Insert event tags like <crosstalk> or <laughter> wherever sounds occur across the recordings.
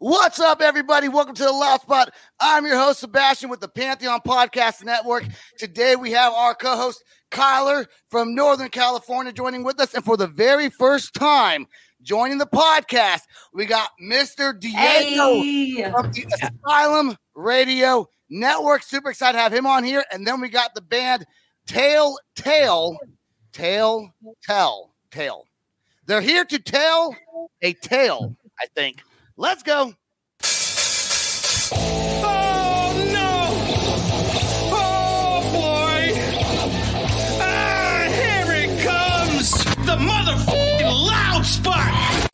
What's up, everybody? Welcome to the Loud Spot. I'm your host, Sebastian, with the Pantheon Podcast Network. Today, we have our co host, Kyler from Northern California, joining with us. And for the very first time, joining the podcast, we got Mr. Diego Hey. from the Asylum Radio Network. Super excited to have him on here. And then we got the band Tail Tail Tail Tell Tail. They're here to tell a tale, I think. Let's go. Oh no! Oh boy! Ah, here it comes! The motherfucking loud spot!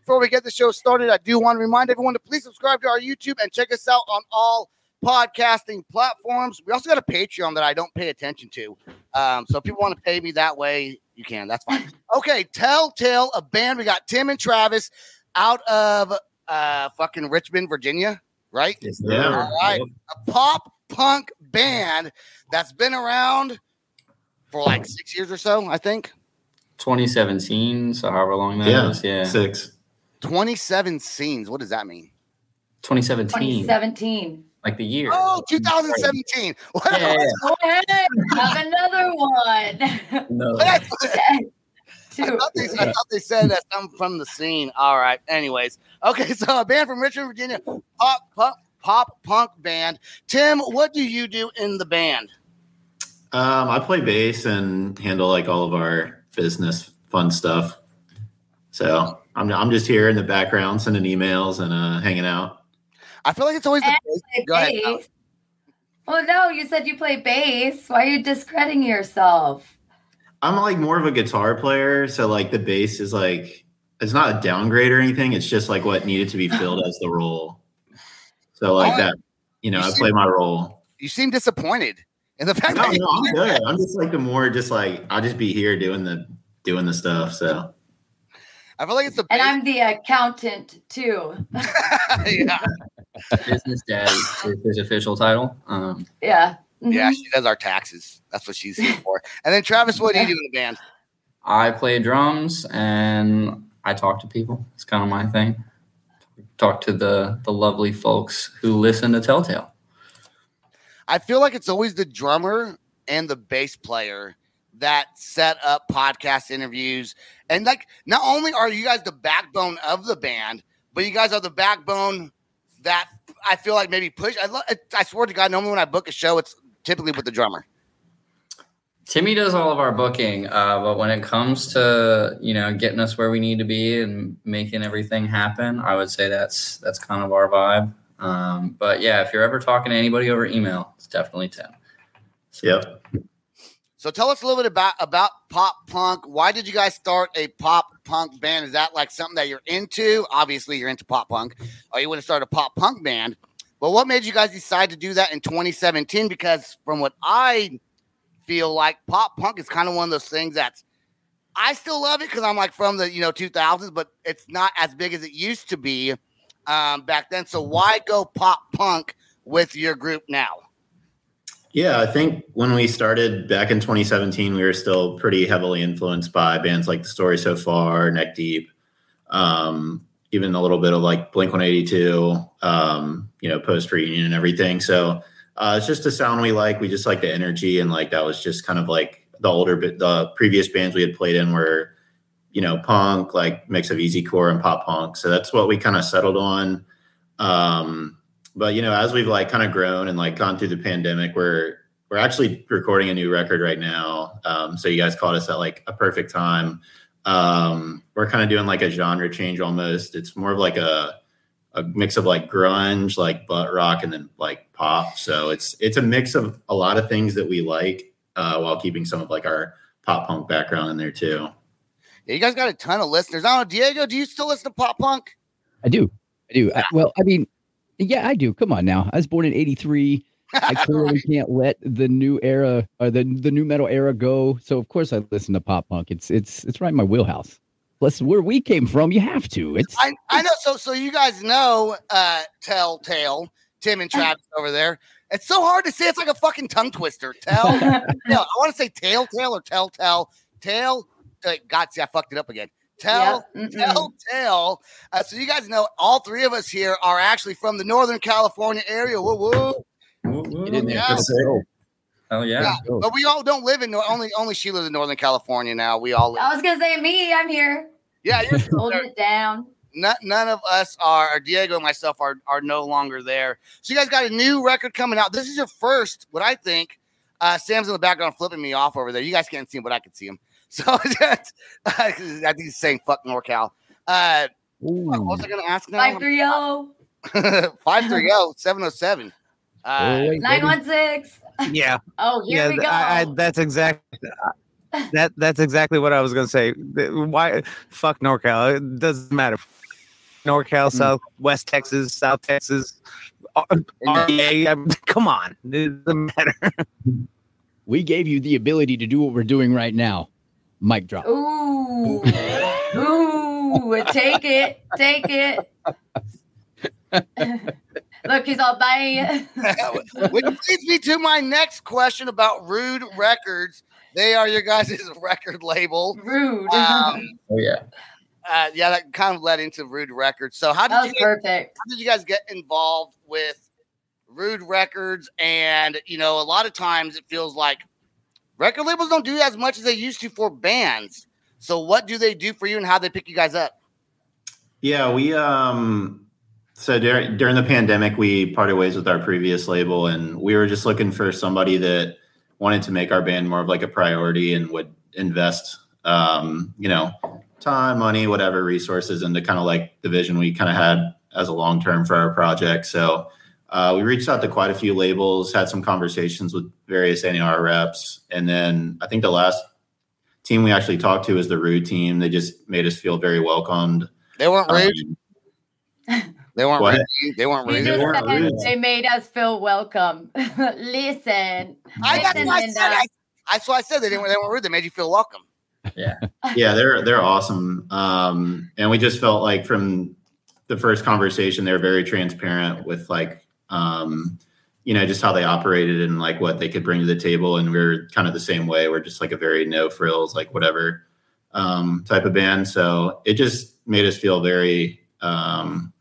Before we get the show started, I do want to remind everyone to please subscribe to our YouTube and check us out on all podcasting platforms. We also got a Patreon that I don't pay attention to. Um, so if people want to pay me that way, you can. That's fine. Okay, Telltale, a band. We got Tim and Travis out of uh fucking Richmond, Virginia, right? Yeah. All right. A pop punk band that's been around for like six years or so, I think. 2017, so however long that is, Yeah. yeah. Six. 27 scenes. What does that mean? 2017, 2017. Like the year. Oh, 2017. <laughs> What? Yeah, yeah, Go ahead. Have another one. No. <laughs> <laughs> I Two. thought, they, I thought they said that I'm from the scene. All right. Anyways, okay. So a band from Richmond, Virginia, pop pop pop punk band. Tim, what do you do in the band? Um, I play bass and handle like all of our business fun stuff. So I'm I'm just here in the background sending emails and uh, hanging out. I feel like it's always the bass. Play Go ahead. bass. Well, no, you said you play bass. Why are you discrediting yourself? I'm like more of a guitar player, so like the bass is like it's not a downgrade or anything. It's just like what needed to be filled as the role. So like Oh, that, you know, you I see- play my role. You seem disappointed in the fact No, that no, I'm good. I'm just like the more just like I'll just be here doing the doing the stuff. So I feel like it's the And. I'm the accountant too. <laughs> yeah. Business dad is his official title. Um, Yeah. Mhm. Yeah, she does our taxes. That's what she's here for. And then Travis, what do you do in the band? I play drums and I talk to people. It's kind of my thing. Talk to the the lovely folks who listen to Telltale. I feel like it's always the drummer and the bass player that set up podcast interviews. And like, not only are you guys the backbone of the band, but you guys are the backbone that I feel like maybe push. I, lo- I swear to God, normally when I book a show, it's typically with the drummer. Timmy does all of our booking, uh, but when it comes to you know getting us where we need to be and making everything happen, I would say that's that's kind of our vibe. Um, but yeah, if you're ever talking to anybody over email, it's definitely Tim. yep. So tell us a little bit about about pop punk. Why did you guys start a pop punk band? Is that like something that you're into? Obviously, you're into pop punk, or you want to start a pop punk band. But what made you guys decide to do that in 2017? Because from what I feel like, pop punk is kind of one of those things that's I still love it because I'm like from the you know 2000s, but it's not as big as it used to be um, back then. So why go pop punk with your group now? Yeah, I think when we started back in 2017, we were still pretty heavily influenced by bands like The Story So Far, Neck Deep, um, even a little bit of like Blink 182, um, you know, post reunion and everything. So uh, it's just a sound we like. We just like the energy, and like that was just kind of like the older the previous bands we had played in were, you know, punk, like mix of easycore and pop punk. So that's what we kind of settled on. Um, but you know, as we've like kind of grown and like gone through the pandemic, we're we're actually recording a new record right now. Um, so you guys caught us at like a perfect time. Um, we're kind of doing like a genre change almost. It's more of like a a mix of like grunge, like butt rock, and then like pop. So it's it's a mix of a lot of things that we like, uh, while keeping some of like our pop punk background in there too. Yeah, you guys got a ton of listeners. I don't know, Diego, do you still listen to pop punk? I do. I do. I, well, I mean, yeah, I do. Come on now. I was born in 83. I clearly <laughs> can't let the new era or the the new metal era go. So of course I listen to pop punk. It's it's it's right in my wheelhouse. Plus where we came from, you have to. It's I, I know. So so you guys know uh Telltale, Tim and Travis over there. It's so hard to say. It's like a fucking tongue twister. Tell. <laughs> no, I want to say Telltale or Telltale. Tail. Uh, God, see, I fucked it up again. Tell, Yep. Tell, tell. Uh, so you guys know all three of us here are actually from the Northern California area. Woo woo. Woo, woo. Get in there. Yeah. Let's. Hell yeah. Yeah, go. but we all don't live in only only she lives in Northern California now. We all live. I was gonna say me. I'm here. Yeah, you're still Holding it down. none, none of us are, or Diego and myself are, are no longer there. So you guys got a new record coming out. This is your first, what I think. Uh, Sam's in the background flipping me off over there. You guys can't see him, but I can see him. So that's, <laughs> I think he's saying fuck NorCal. Uh, what was I going to ask now? Five three zero 530 707. Oh, <laughs> Uh, wait, nine baby. one six. <laughs> Yeah, Oh, here yeah. we go. I, I, that's exactly that. That's exactly what I was gonna say. Why? Fuck NorCal. It doesn't matter. NorCal, South, West Texas, South Texas, R- REA. I mean, come on, it doesn't matter. We gave you the ability to do what we're doing right now. Mic drop. Ooh. Ooh. Take it. Take it. <laughs> Look, he's all bye. <laughs> Which leads me to my next question about Rude Records. They are your guys' <laughs> record label. Rude. Um, Oh yeah. uh, yeah, that kind of led into Rude Records. So how that did was you guys, perfect. how did you guys get involved with Rude Records? And you know, a lot of times it feels like record labels don't do as much as they used to for bands. So what do they do for you, and how they pick you guys up? Yeah, we um so during during the pandemic we parted ways with our previous label and we were just looking for somebody that wanted to make our band more of like a priority and would invest um, you know, time, money, whatever resources into kind of like the vision we kind of had as a long term for our project. So uh, we reached out to quite a few labels, had some conversations with various NAR reps, and then I think the last team we actually talked to is the Rude team. They just made us feel very welcomed. They weren't rude. Um, <laughs> They weren't What? rude. They weren't rude. They weren't rude. they made us feel welcome. <laughs> Listen. I got Listen, I said. I, that's what I said. They didn't. They weren't rude. They made you feel welcome. yeah, <laughs> yeah, they're they're awesome. Um, and we just felt like from the first conversation, they were very transparent with like um, you know, just how they operated and like what they could bring to the table. And we are kind of the same way. We're just like a very no frills, like whatever um type of band. So it just made us feel very um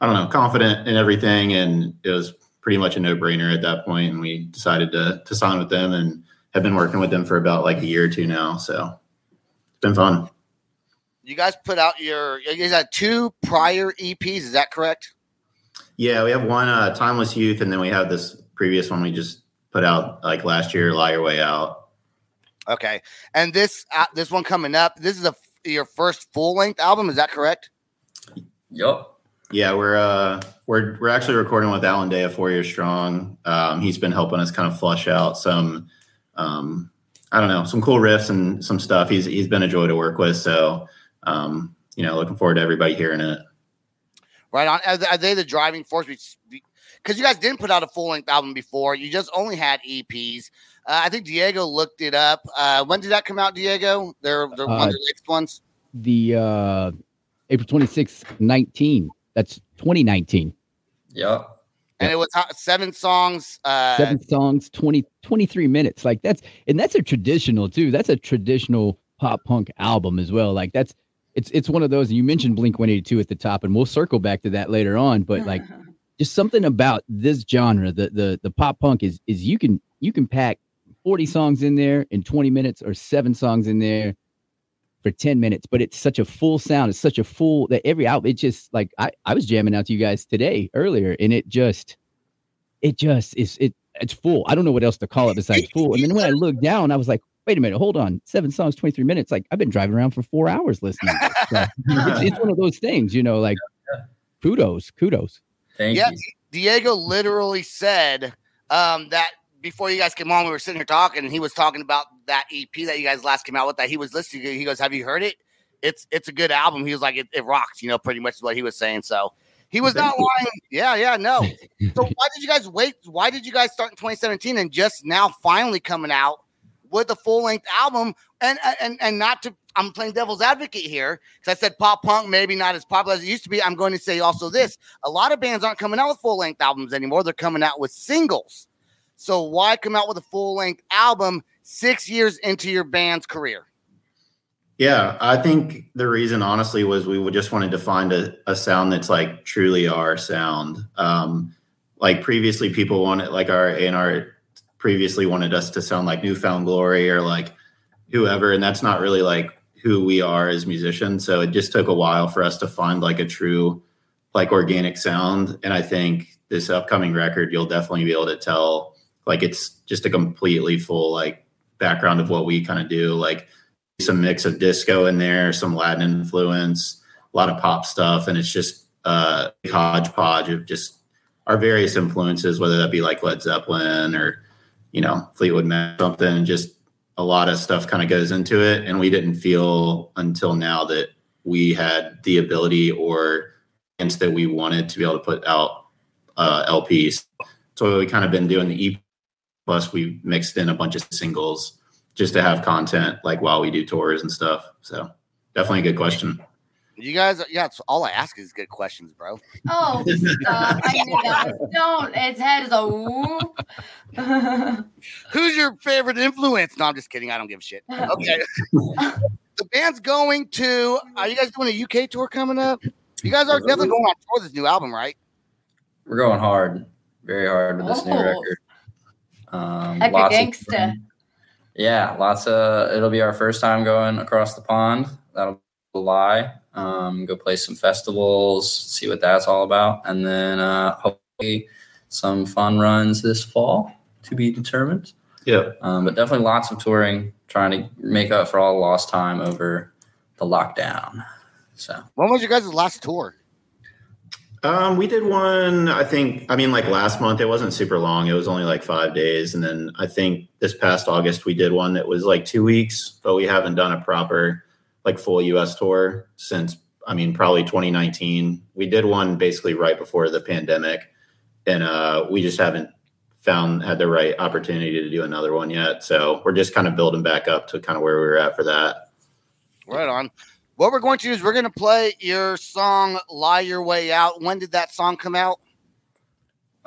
I don't know, confident in everything. And it was pretty much a no brainer at that point. And we decided to to sign with them and have been working with them for about like a year or two now. So it's been fun. You guys put out your. You guys had two prior EPs. Is that correct? Yeah, we have one uh, Timeless Youth, and then we have this previous one we just put out like last year, Lie Your Way Out. Okay. And this uh, this one coming up. This is a your first full length album. Is that correct? Yup. Yeah, we're uh, we're we're actually recording with Alan Day, a Four Year Strong. Um, he's been helping us kind of flush out some, um, I don't know, some cool riffs and some stuff. He's he's been a joy to work with. So, um, you know, looking forward to everybody hearing it. Right on. Are they, are they the driving force? Because you guys didn't put out a full length album before. You just only had EPs. Uh, I think Diego looked it up. Uh, when did that come out, Diego? They're they're one of Uh, the next ones. The uh April 26th, 19. That's 2019. Yeah. And it was uh, seven songs. Uh, seven songs 20 23 minutes like that's and that's a traditional too that's a traditional pop punk album as well like that's it's it's one of those and you mentioned blink 182 at the top and we'll circle back to that later on but like <laughs> just something about this genre the the the pop punk is is you can you can pack 40 songs in there in 20 minutes or seven songs in there for 10 minutes but it's such a full sound it's such a full that every album it just like i i was jamming out to you guys today earlier and it just it just is it it's full. I don't know what else to call it besides full and then when i looked down i was like wait a minute hold on seven songs 23 minutes like i've been driving around for four hours listening to this. So <laughs> it's, it's one of those things you know like kudos kudos Thank yeah, you. Diego literally said um, that before you guys came on, we were sitting here talking, and he was talking about that EP that you guys last came out with. That he was listening to. He goes, "Have you heard it? It's it's a good album." He was like, "It, it rocks," you know, pretty much what he was saying. So he was not lying. Yeah, yeah, no. So <laughs> why did you guys wait? Why did you guys start in 2017 and just now finally coming out with a full length album? And and and not to I'm playing devil's advocate here because I said pop punk maybe not as popular as it used to be. I'm going to say also this: a lot of bands aren't coming out with full length albums anymore. They're coming out with singles. So why come out with a full length album six years into your band's career? Yeah, I think the reason, honestly, was we just wanted to find a, a sound that's like truly our sound. Um, like previously, people wanted like our A and R previously wanted us to sound like New Found Glory or like whoever, and that's not really like who we are as musicians. So it just took a while for us to find like a true, like organic sound. And I think this upcoming record, you'll definitely be able to tell like it's just a completely full like background of what we kind of do. Like some mix of disco in there, some Latin influence, a lot of pop stuff, and it's just uh, a hodgepodge of just our various influences, whether that be like Led Zeppelin or you know Fleetwood Mac, something. Just a lot of stuff kind of goes into it, and we didn't feel until now that we had the ability or chance that we wanted to be able to put out uh, LPs. So we kind of been doing the EP. Plus, we mixed in a bunch of singles just to have content like while we do tours and stuff. So definitely a good question. You guys, yeah, it's all I ask is good questions, bro. Oh, <laughs> stop. I knew that. Don't. Its head is a whoop. <laughs> Who's your favorite influence? No, I'm just kidding. I don't give a shit. <laughs> Okay. the band's going to, are you guys doing a UK tour coming up? You guys are definitely going on tour with this new album, right? We're going hard, very hard with this new Oh. record. Um, Like a lots of gangsta. fun. yeah, lots of. It'll be our first time going across the pond. That'll be a lie. Um, go play some festivals, see what that's all about, and then uh, hopefully some fun runs this fall to be determined. Yeah. Um, but definitely lots of touring, trying to make up for all the lost time over the lockdown. So When was your guys' last tour? Um, we did one, I think, I mean, like last month, it wasn't super long. It was only like five days. And then I think this past August, we did one that was like two weeks, but we haven't done a proper, like full US tour since, I mean, probably 2019. We did one basically right before the pandemic. And uh, we just haven't found, had the right opportunity to do another one yet. So we're just kind of building back up to kind of where we were at for that. Right on. What we're going to do is we're going to play your song "Lie Your Way Out." When did that song come out?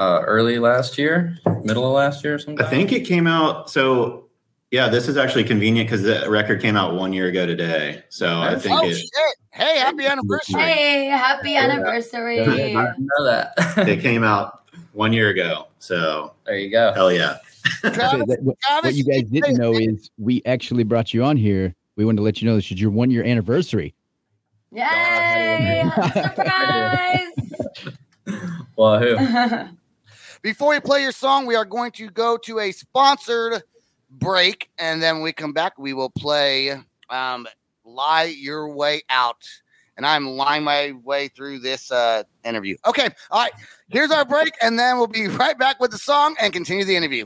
uh, early last year, middle of last year or something. I think it came out. So, yeah, this is actually convenient because the record came out one year ago today. So I think oh it, shit! Hey, happy anniversary! Hey, happy anniversary. I didn't know that. it <laughs> came out one year ago. So there you go. hell yeah. So that- what, what you guys didn't know is we actually brought you on here. We wanted to let you know this is your one year anniversary. Yay! <laughs> Surprise! Well, who? <laughs> Before we play your song, we are going to go to a sponsored break, and then we come back, we will play um, "Lie Your Way Out." And I'm lying my way through this uh, interview. Okay, all right. Here's our break, and then we'll be right back with the song and continue the interview.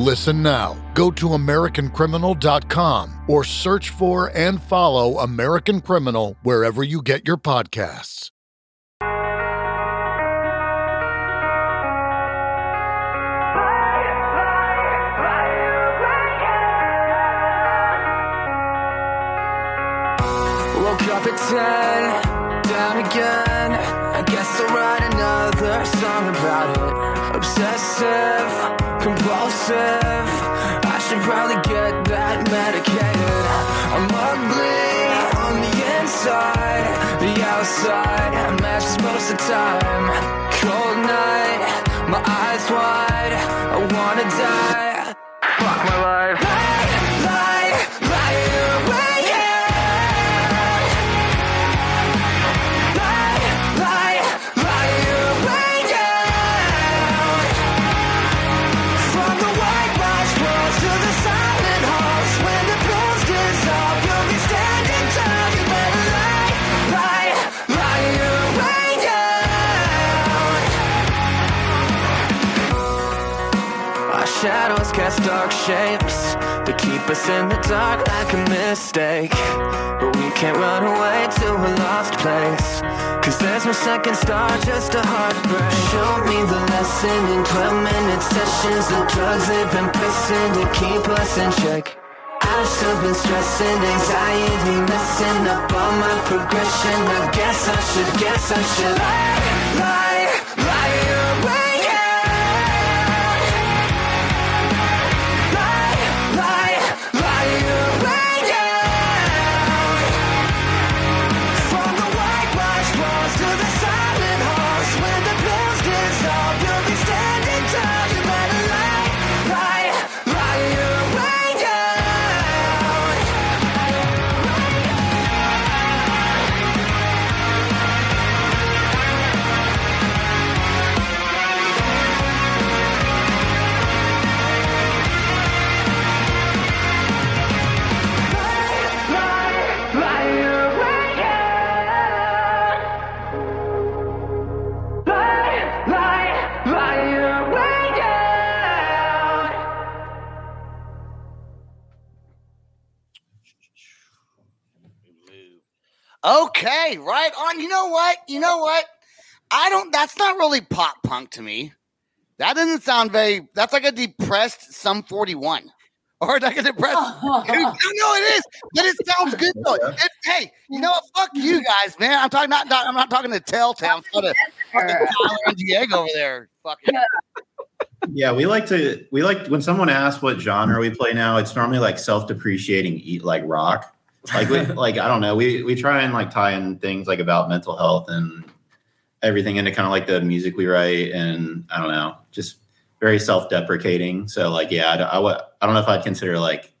Listen now. Go to AmericanCriminal.com or search for and follow American Criminal wherever you get your podcasts. Woke up at 10, down again. I guess I'll write another song about it. Obsessive, compulsive. I should probably get that medicated. I'm ugly on the inside, the outside matches most of the time. Cold night, my eyes wide. Shapes that keep us in the dark like a mistake. But we can't run away to a lost place. Cause there's no second star, just a heartbreak. Show me the lesson in 12 minute sessions. The drugs they've been pressing to keep us in check. I've still been stressing, anxiety messing up all my progression. I guess I should, guess I should Okay, right on. You know what? You know what? I don't. That's not really pop punk to me. That doesn't sound very. That's like a depressed Sum Forty One, <laughs> or like a depressed. <laughs> no, no, it is. But it sounds good though. It- hey, you know what? Fuck you guys, man. I'm talking not. not I'm not talking to Telltale. I'm talking to fucking Kyler and Diego over there. Fucking. Yeah, we like to we like when someone asks what genre we play now, it's normally like self-depreciating eat like rock. Like we like I don't know, we we try and like tie in things like about mental health and everything into kind of like the music we write and I don't know, just very self-deprecating. So like yeah, I, don't- I, I don't know if I'd consider like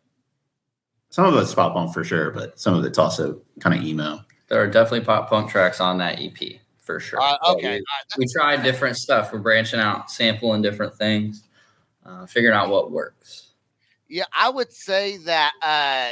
some of it's pop punk for sure, but some of it's also kind of emo. There are definitely pop punk tracks on that EP for sure. Uh, So okay, we, we tried different stuff. We're branching out, sampling different things, uh, figuring out what works. Yeah, I would say that uh,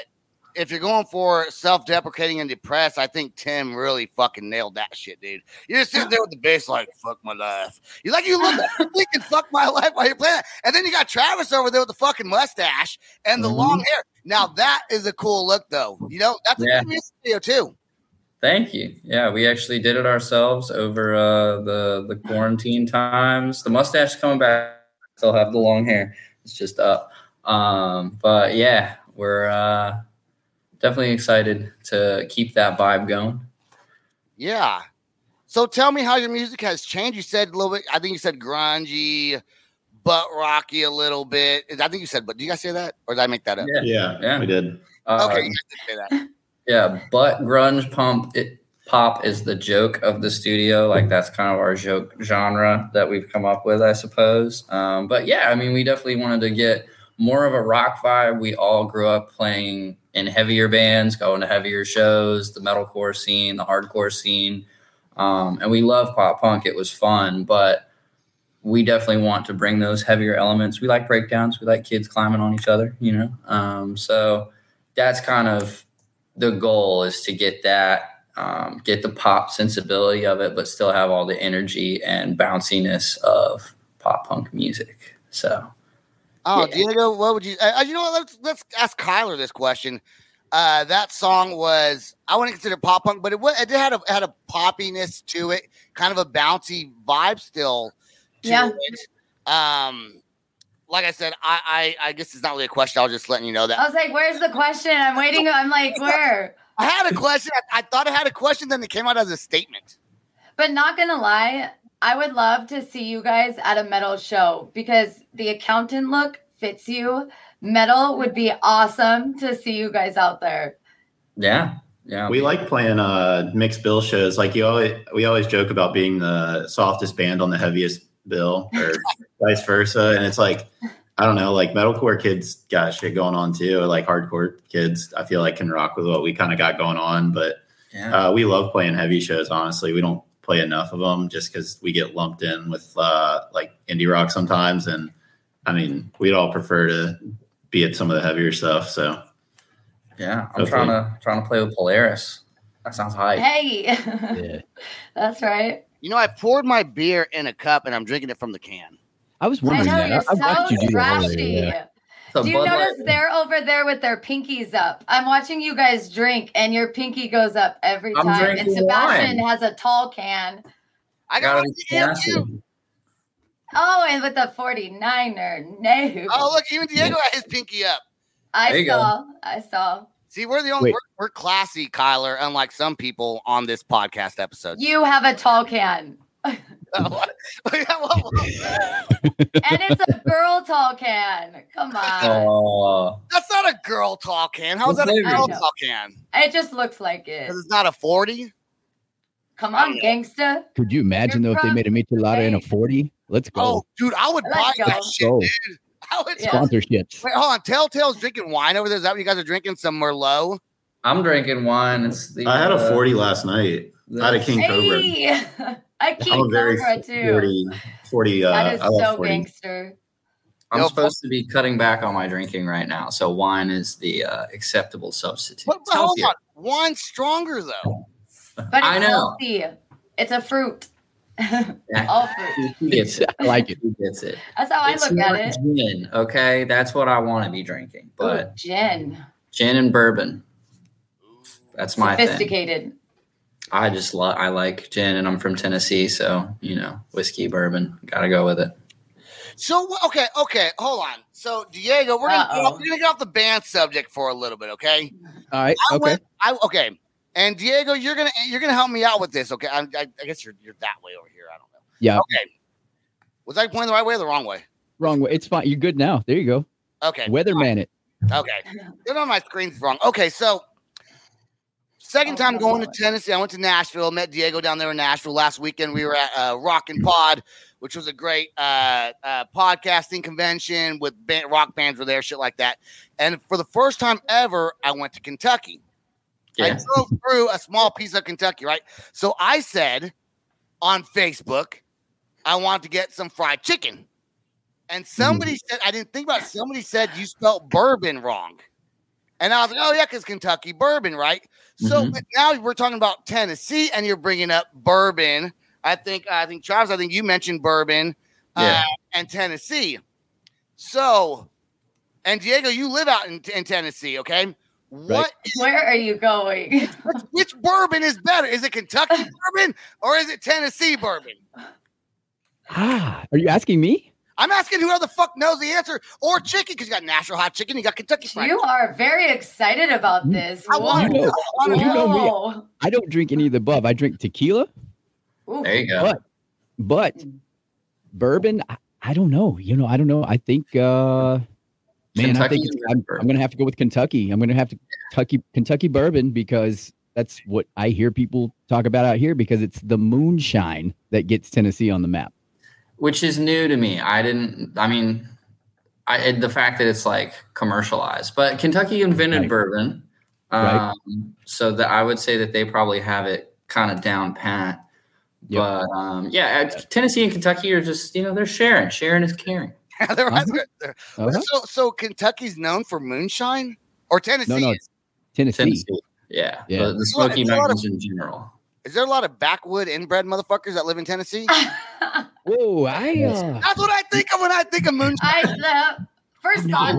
if you're going for self-deprecating and depressed, I think Tim really fucking nailed that shit, dude. You're just sitting there with the bass like "fuck my life." You like you look thinking "fuck my <laughs> life" while you're playing, that. and then you got Travis over there with the fucking mustache and the long hair. Now that is a cool look, though. You know that's Yeah. a good music video too. Thank you. Yeah, we actually did it ourselves over uh, the the quarantine times. The mustache coming back. Still have the long hair. It's just up. Um, but yeah, we're uh, definitely excited to keep that vibe going. Yeah. So tell me how your music has changed. You said a little bit. I think you said grungy, butt rocky a little bit. I think you said, but do you guys say that, or did I make that up? Yeah, Yeah. we did. Uh, Okay, you guys did say that. <laughs> Yeah, but grunge pump it pop is the joke of the studio. Like that's kind of our joke genre that we've come up with, I suppose. Um, but yeah, I mean, we definitely wanted to get more of a rock vibe. We all grew up playing in heavier bands, going to heavier shows, the metalcore scene, the hardcore scene, um, and we love pop punk. It was fun, but we definitely want to bring those heavier elements. We like breakdowns. We like kids climbing on each other, you know. Um, so that's kind of the goal is to get that, um, get the pop sensibility of it, but still have all the energy and bounciness of pop punk music. So Oh, Diego, what would you? Uh, you know what? Let's let's ask Kyler this question. Uh, that song was I wouldn't consider pop punk, but it was it had a had a poppiness to it, kind of a bouncy vibe still to Yeah. it. Um, like I said, I, I I guess it's not really a question. I was just letting you know that I was like, where's the question? I'm waiting. I'm like, <laughs> where? I had a question. I, I thought I had a question, then it came out as a statement. But not gonna lie, I would love to see you guys at a metal show because the accountant look fits you. Metal would be awesome to see you guys out there. yeah, yeah, We like playing uh mixed bill shows. Like you always we always joke about being the softest band on the heaviest bill or <laughs> vice versa. And it's like I don't know, like metalcore kids got shit going on too. Like hardcore kids, I feel like can rock with what we kind of got going on. But yeah. uh, we love playing heavy shows. Honestly, we don't play enough of them just because we get lumped in with uh, like indie rock sometimes. And I mean, we'd all prefer to be at some of the heavier stuff. So yeah. I'm Hopefully. trying to trying to play with Polaris. That sounds hype. Hey, <laughs> that's right. You know, I poured my beer in a cup and I'm drinking it from the can. I was I wondering know that. you're I, I watched you do that earlier. Yeah. So Do you Bud Light- notice they're over there with their pinkies up? I'm watching you guys drink, and your pinky goes up every I'm time. And Sebastian wine. has a tall can. I Gotta got be yeah, classy. too. Oh, and with the 49er. No. Oh, look, even Diego had his pinky up. I There you go. saw. I saw. See, we're the only we're, we're classy, Kyler, unlike some people on this podcast episode. You have a tall can. <laughs> And it's a girl tall can. Come on. Oh, That's not a girl tall can. How's that a girl tall can? It just looks like it. Because it's not a 40. Come on, gangsta. Could you imagine though if they made a michelada in a 40? Let's go. Oh, dude, I would buy Let's that go. shit, Go. dude. I would Yeah. Sponsorships. Wait, hold on. Telltale's drinking wine over there. Is that what you guys are drinking? Some Merlot? I'm drinking wine. It's the I had a uh, 40 last night. I had a King Cobra. <laughs> Hey, I I'm King very Cobra too. 40, 40 uh, that is I love so 40. gangster. I'm Yo, supposed to be cutting back on my drinking right now, so wine is the uh, acceptable substitute. But, It's but hold on. Wine's stronger, though. But it's I know. healthy. It's a fruit. <laughs> All fruit. He gets it. <laughs> I like it. He gets it. That's how I look at it. Gin, okay, that's what I want to be drinking. But Ooh, gin. gin and bourbon, that's my thing. Sophisticated. I just love. I like gin, and I'm from Tennessee, so you know, whiskey, bourbon, got to go with it. So okay, okay, hold on. So Diego, we're gonna, get off, we're gonna get off the band subject for a little bit, okay? All right. I Okay. went, I okay, and Diego, you're gonna you're gonna help me out with this, okay? I'm, I, I guess you're you're that way over here. I don't know. Yeah. Okay. Was I pointing the right way or the wrong way? Wrong way. It's fine. You're good now. There you go. Okay. Weatherman it. Okay. Get on my screen's wrong. Okay, so second Oh, time going to Tennessee. I went to Nashville, met Diego down there in Nashville last weekend. We were at uh, Rock and Pod, which was a great uh, uh, podcasting convention with band, rock bands were there, shit like that. And for the first time ever, I went to Kentucky. I drove through a small piece of Kentucky, right? So I said on Facebook, I want to get some fried chicken. And somebody said, I didn't think about it. Somebody said you spelled bourbon wrong. And I was like, oh, yeah, because Kentucky bourbon, right? So Mhm. now we're talking about Tennessee and you're bringing up bourbon. I think, I think, Travis, I think you mentioned bourbon uh, Yeah. and Tennessee. So, and Diego, you live out in, in Tennessee, okay? What is Where are you going? which bourbon is better? Is it Kentucky <laughs> bourbon or is it Tennessee bourbon? Ah, are you asking me? I'm asking whoever the fuck knows the answer, or chicken, because you got Nashville hot chicken, you got Kentucky fried. You are very excited about this. I want You know, I wanna you know me. I don't drink any of the above. I drink tequila, Ooh. There you go. but but bourbon. I, I don't know. You know, I don't know. I think. uh Man, I think it's, I'm, I'm gonna have to go with Kentucky. I'm gonna have to Kentucky Kentucky bourbon because that's what I hear people talk about out here because it's the moonshine that gets Tennessee on the map. Which is new to me. I didn't. I mean, I the fact that it's like commercialized, but Kentucky invented Right. bourbon, um, Right. so that I would say that they probably have it kind of down pat. Yep. But um, yeah, uh, Tennessee and Kentucky are just you know they're sharing. Sharing is caring. <laughs> They're- Uh-huh. they're- they're- Uh-huh. So, so Kentucky's known for moonshine, or Tennessee? No, no. Tennessee. Tennessee, yeah, Yeah. The, the It's a lot- Smoky it's a lot of- Mountains in general. Is there a lot of backwood inbred motherfuckers that live in Tennessee? <laughs> Whoa, I uh, That's what I think of when I think of moonshine. I uh, first I off,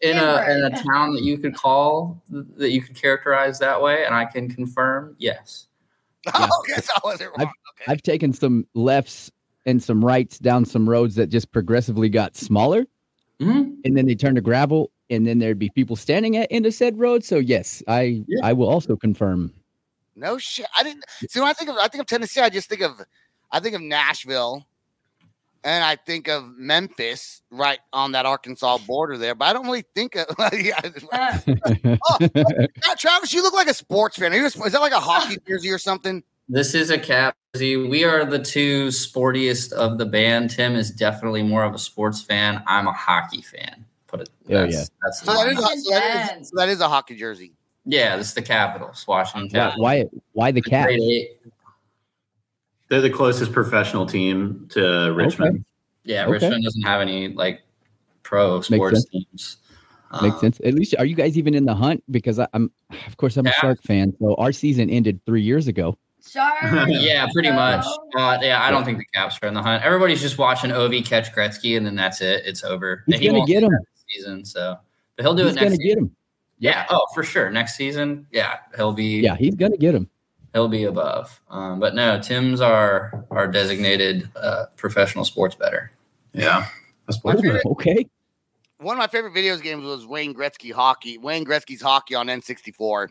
in a in a town that you could call that you could characterize that way, and I can confirm yes. Yeah. Oh, guess I wasn't wrong. Okay. I've taken some lefts and some rights down some roads that just progressively got smaller, Mhm. and then they turned to gravel, and then there'd be people standing at end of said road. So yes, I Yeah. I will also confirm. No shit. I didn't see when I think of I think of Tennessee, I just think of I think of Nashville and I think of Memphis right on that Arkansas border there, but I don't really think of <laughs> yeah. <laughs> Oh, God, Travis, you look like a sports fan. Are you a, is that like a hockey <laughs> jersey or something? This is a cap. See, we are the two sportiest of the band. Tim is definitely more of a sports fan. I'm a hockey fan. Put it. Oh, That's, yeah. that's So that, is, a- so, that is, so that is a hockey jersey. Yeah. This is the Capitals, Washington why, Capitals. why why the cat? Grade eight. They're the closest professional team to Richmond. Yeah, Okay. Richmond doesn't have any like pro sports sense. teams. Makes Um, sense. At least, are you guys even in the hunt? Because I, I'm, of course, I'm a Shark fan. So our season ended three years ago. Shark. <laughs> Yeah, pretty much. Uh, yeah, I don't think the Caps are in the hunt. Everybody's just watching Ovi catch Gretzky, and then that's it. It's over. He's And he gonna get do him. that season. So, but he'll do He's it gonna next. get him. Yeah. Oh, for sure. Next season. Yeah, he'll be. Yeah, he's gonna get him. he'll be above. Um, but no, Tim's our our designated uh, professional sports better. Yeah. That's My favorite- Okay. One of my favorite videos games was Wayne Gretzky hockey. Wayne Gretzky's hockey on N64.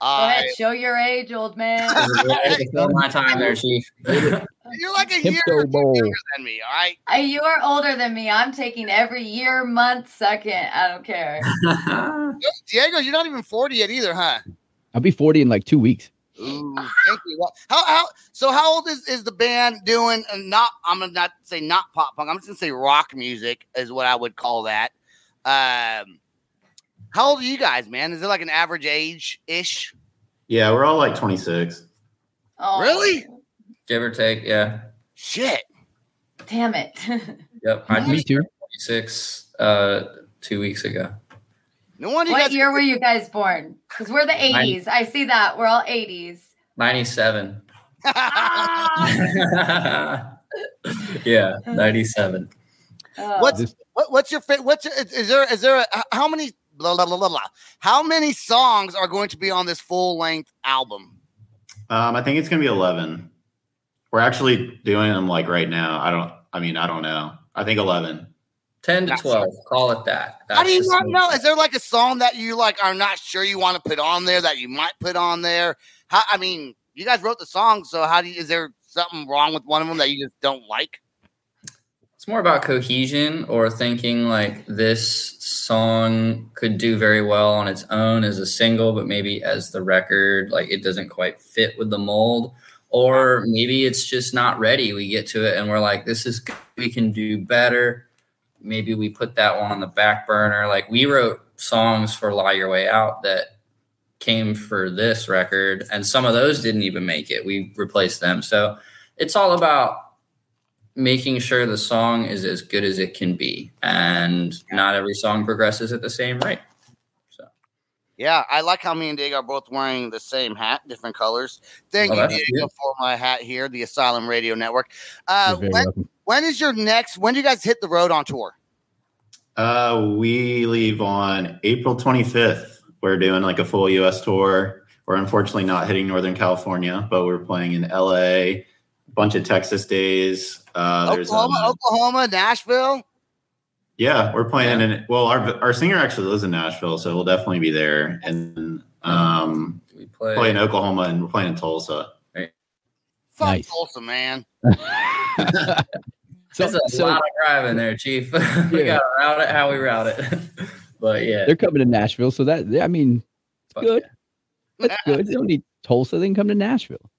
Go ahead, show your age, old man. <laughs> Before my time there, Chief. you're like a year Pimco or two younger than me, all right? Uh, you are older than me. I'm taking every year, month, second. I don't care. <laughs> Diego, you're not even 40 yet either, huh? I'll be 40 in like two weeks. Ooh, thank you. Well, how how so how old is, is the band doing and not I'm gonna not say not pop punk, I'm just gonna say rock music is what I would call that. Um how old are you guys, man? Is it like an average age ish? Yeah, we're all like 26. Oh, Really? Give or take, yeah. Shit. Damn it. <laughs> Yep. I Me just too. 26 uh, two weeks ago. No wonder you what guys year were you guys born? Because we're the 80s. I see that. We're all 80s. 97. <laughs> yeah, 97. Oh. What's what, what's your fa- what's your, is, is there is there a, how many blah, blah, blah, blah, blah. how many songs are going to be on this full length album? Um, I think it's gonna be 11. We're actually doing them like right now. I don't. I mean, I don't know. I think 11. 10 to That's- 12. Call it that. How do you That's not know? Is there like a song that you like are not sure you want to put on there that you might put on there? How I mean, you guys wrote the song, so how do you, is there something wrong with one of them that you just don't like? It's more about cohesion or thinking like this song could do very well on its own as a single, but maybe as the record, like it doesn't quite fit with the mold. Or maybe it's just not ready. We get to it and we're like, this is we can do better. Maybe we put that one on the back burner. Like we wrote songs for Lie Your Way Out that came for this record, and some of those didn't even make it. We replaced them. So it's all about making sure the song is as good as it can be and not every song progresses at the same rate So Yeah, I like how me and Diego are both wearing the same hat, different colors. Thank Oh, you, Diego, good. for my hat here, the Asylum Radio Network. Uh, when, when is your next? When do you guys hit the road on tour? Uh, we leave on April 25th. We're doing like a full US tour. We're unfortunately not hitting Northern California, but we're playing in LA, bunch of Texas days. Uh, there's Oklahoma, um, Oklahoma, Nashville. yeah, we're playing in. Well, our our singer actually lives in Nashville, so we'll definitely be there. And um, we play, play in Oklahoma, and we're playing in Tulsa. Fuck Nice. Tulsa, man. So, <laughs> There's a so lot of driving there, Chief. <laughs> we Yeah. gotta route it how we route it. <laughs> but yeah, they're coming to Nashville, so that I mean, it's good. That's good. They don't need Tulsa. They can come to Nashville.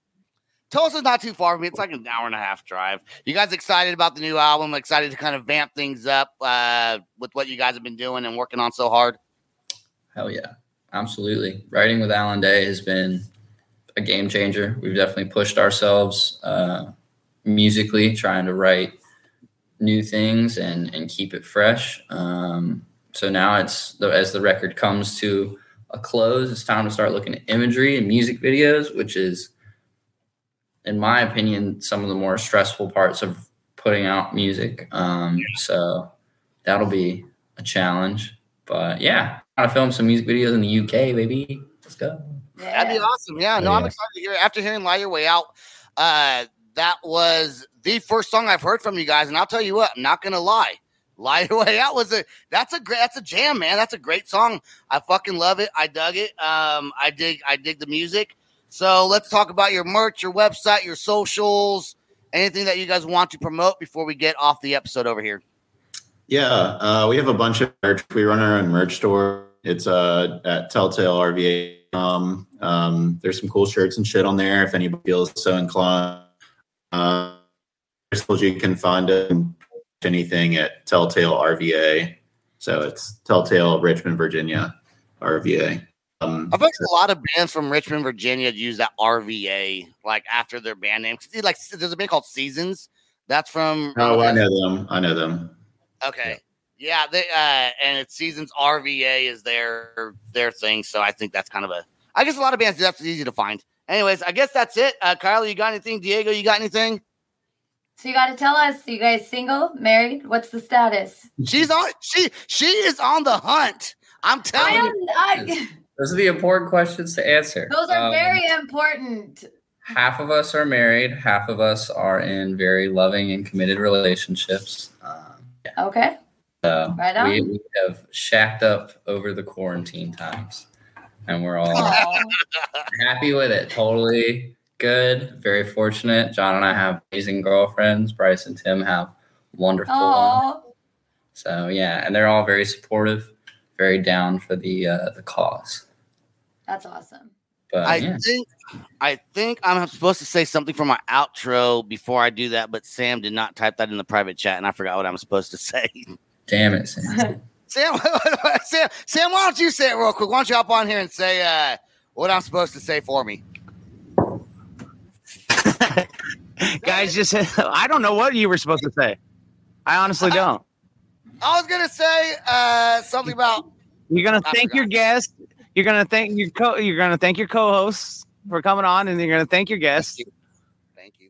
Tulsa's not too far from me. It's like an hour and a half drive. You guys excited about the new album? Excited to kind of vamp things up uh, with what you guys have been doing and working on so hard? Hell yeah, absolutely. Writing with Alan Day has been a game changer. We've definitely pushed ourselves uh, musically, trying to write new things and and keep it fresh. Um, so now it's as the record comes to a close, it's time to start looking at imagery and music videos, which is, in my opinion, some of the more stressful parts of putting out music. Um, so that'll be a challenge. But yeah, gotta film some music videos in the UK, baby. Let's go. That'd be awesome. Yeah, no, I'm excited to hear. After hearing Lie Your Way Out, uh, that was the first song I've heard from you guys. And I'll tell you what, I'm not gonna lie. <laughs> Lie Your Way Out was a that's a great that's a jam, man. That's a great song. I fucking love it. I dug it. Um, I dig I dig the music. So let's talk about your merch, your website, your socials, anything that you guys want to promote before we get off the episode over here. Yeah, uh, we have a bunch of merch. We run our own merch store. It's uh, at Telltale RVA. Um, um, there's some cool shirts and shit on there if anybody feels so inclined. Uh, you can find it, anything at Telltale RVA. So it's Telltale Richmond, Virginia, RVA. Um, I've heard a lot of bands from Richmond, Virginia use that RVA like after their band name. See, Like there's a band called Seasons. That's from oh, I know them. I know them. Okay. Yeah, they uh and it's Seasons RVA is their their thing. So I think that's kind of a I guess a lot of bands do that's easy to find. Anyways, I guess that's it. Uh Kyler, you got anything? Diego, you got anything? So you got to tell us, you guys single, married? What's the status? She's on she she is on the hunt. I'm I telling am, you. I, Those are the important questions to answer. those are Um, very important. half of us are married, half of us are in very loving and committed relationships. Um, yeah. Okay. so Right on. we, we have shacked up over the quarantine times, and we're all happy with it. Totally good. Very fortunate. John and I have amazing girlfriends. Bryce and Tim have wonderful ones. So yeah, and they're all very supportive, very down for the uh, the cause. That's awesome. But I yeah. think I think I'm supposed to say something for my outro before I do that, but Sam did not type that in the private chat and I forgot what I'm supposed to <laughs> say. Damn it, Sam. <laughs> Sam, <laughs> Sam, Sam, why don't you say it real quick? Why don't you hop on here and say uh, what I'm supposed to say for me? Guys, just I don't know what you were supposed to say. I honestly don't. I was gonna say uh, something about You're gonna I thank your guest. You're gonna thank your co. You're gonna thank your co-hosts for coming on, and you're gonna thank your guests. Thank you.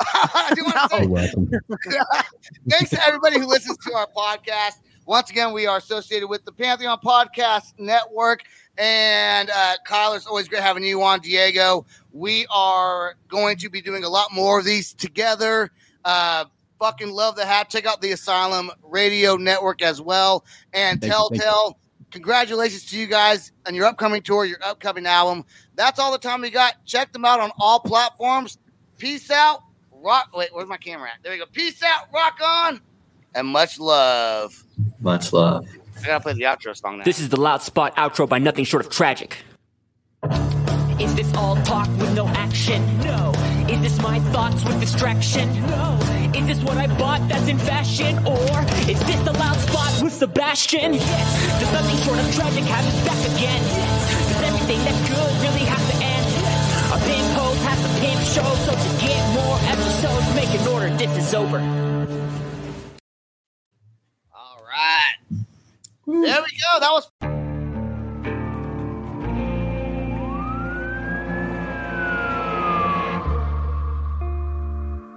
<laughs> I do <laughs> say You're welcome. <laughs> Thanks to everybody who listens to our podcast. Once again, we are associated with the Pantheon Podcast Network. And uh, Kyle, it's always great having you on, Diego. We are going to be doing a lot more of these together. Uh, fucking love the hat. Check out the Asylum Radio Network as well. And Thank you, you. Telltale, congratulations to you guys on your upcoming tour, your upcoming album. That's all the time we got. Check them out on all platforms. Peace out. Rock. Wait, where's my camera at? There we go. Peace out. Rock on. And much love. Much love. I gotta play the outro song now. This is the Loud Spot outro by Nothing Short of Tragic. Is this all talk with no action? No. Is this my thoughts with distraction? No. Is this what I bought that's in fashion? Or is this the loud spot with Sebastian? Yes. Does nothing short of tragic have us back again? Yes. Does everything that's good really have to end? Yes. Our pimp host has to pimp show, so to get more episodes, make an order. This is over. All right. There we go. That was.